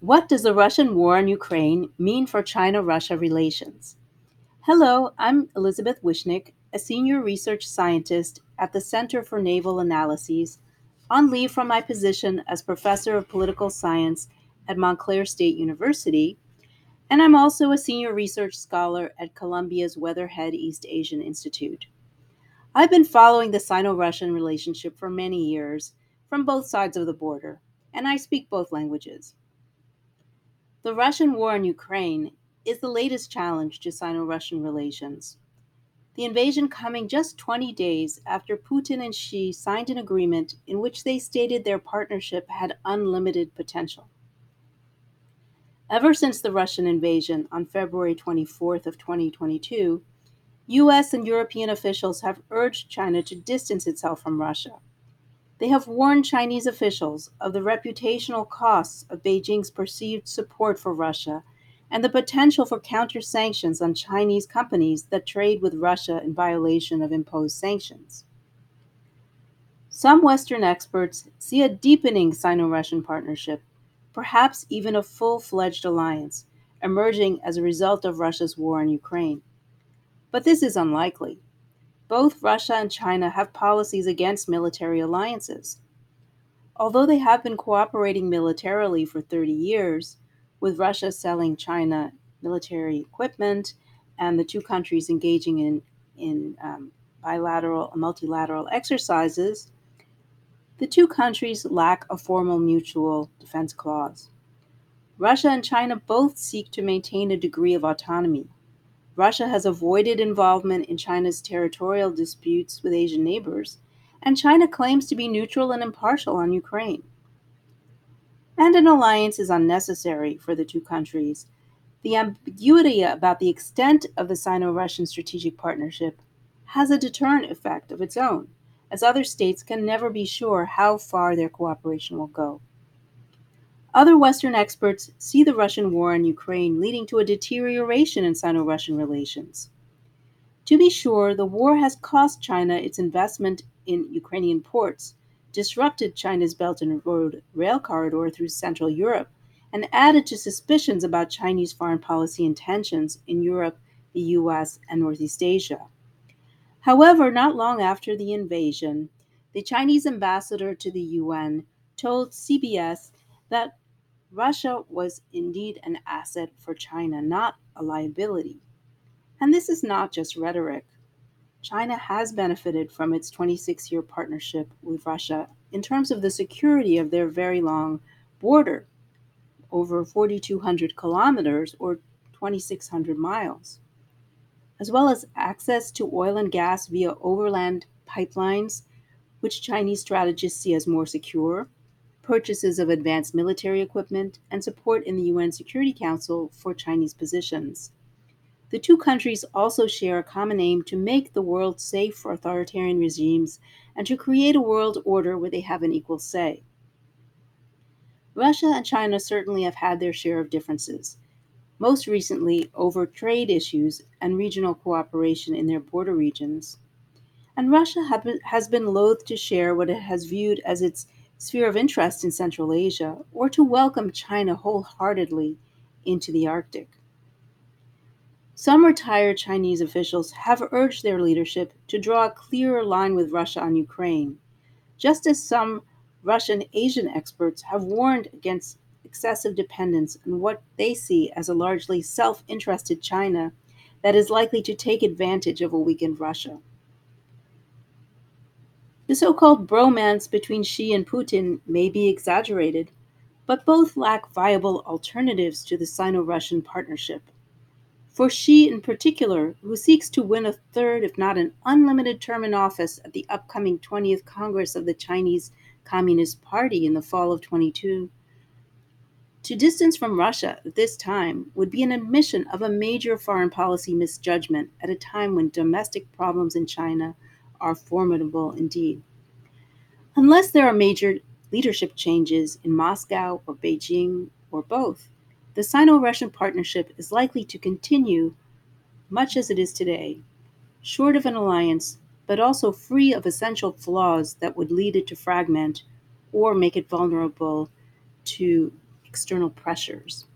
What does the Russian war in Ukraine mean for China Russia relations? Hello, I'm Elizabeth Wishnick, a senior research scientist at the Center for Naval Analyses, on leave from my position as professor of political science at Montclair State University, and I'm also a senior research scholar at Columbia's Weatherhead East Asian Institute. I've been following the Sino Russian relationship for many years from both sides of the border, and I speak both languages. The Russian war in Ukraine is the latest challenge to Sino Russian relations. The invasion coming just 20 days after Putin and Xi signed an agreement in which they stated their partnership had unlimited potential. Ever since the Russian invasion on February 24th of 2022, US and European officials have urged China to distance itself from Russia. They have warned Chinese officials of the reputational costs of Beijing's perceived support for Russia and the potential for counter sanctions on Chinese companies that trade with Russia in violation of imposed sanctions. Some Western experts see a deepening Sino Russian partnership, perhaps even a full fledged alliance, emerging as a result of Russia's war in Ukraine. But this is unlikely. Both Russia and China have policies against military alliances. Although they have been cooperating militarily for 30 years, with Russia selling China military equipment and the two countries engaging in, in um, bilateral and multilateral exercises, the two countries lack a formal mutual defense clause. Russia and China both seek to maintain a degree of autonomy. Russia has avoided involvement in China's territorial disputes with Asian neighbors, and China claims to be neutral and impartial on Ukraine. And an alliance is unnecessary for the two countries. The ambiguity about the extent of the Sino Russian strategic partnership has a deterrent effect of its own, as other states can never be sure how far their cooperation will go. Other Western experts see the Russian war in Ukraine leading to a deterioration in Sino Russian relations. To be sure, the war has cost China its investment in Ukrainian ports, disrupted China's Belt and Road rail corridor through Central Europe, and added to suspicions about Chinese foreign policy intentions in Europe, the US, and Northeast Asia. However, not long after the invasion, the Chinese ambassador to the UN told CBS that Russia was indeed an asset for China, not a liability. And this is not just rhetoric. China has benefited from its 26 year partnership with Russia in terms of the security of their very long border, over 4,200 kilometers or 2,600 miles, as well as access to oil and gas via overland pipelines, which Chinese strategists see as more secure purchases of advanced military equipment, and support in the UN Security Council for Chinese positions. The two countries also share a common aim to make the world safe for authoritarian regimes and to create a world order where they have an equal say. Russia and China certainly have had their share of differences, most recently over trade issues and regional cooperation in their border regions. And Russia has been loath to share what it has viewed as its sphere of interest in Central Asia or to welcome China wholeheartedly into the Arctic. Some retired Chinese officials have urged their leadership to draw a clearer line with Russia on Ukraine, just as some Russian Asian experts have warned against excessive dependence on what they see as a largely self interested China that is likely to take advantage of a weakened Russia. The so called bromance between Xi and Putin may be exaggerated, but both lack viable alternatives to the Sino Russian partnership. For Xi, in particular, who seeks to win a third, if not an unlimited term in office at the upcoming 20th Congress of the Chinese Communist Party in the fall of 22, to distance from Russia at this time would be an admission of a major foreign policy misjudgment at a time when domestic problems in China are formidable indeed. Unless there are major leadership changes in Moscow or Beijing or both, the Sino Russian partnership is likely to continue much as it is today, short of an alliance, but also free of essential flaws that would lead it to fragment or make it vulnerable to external pressures.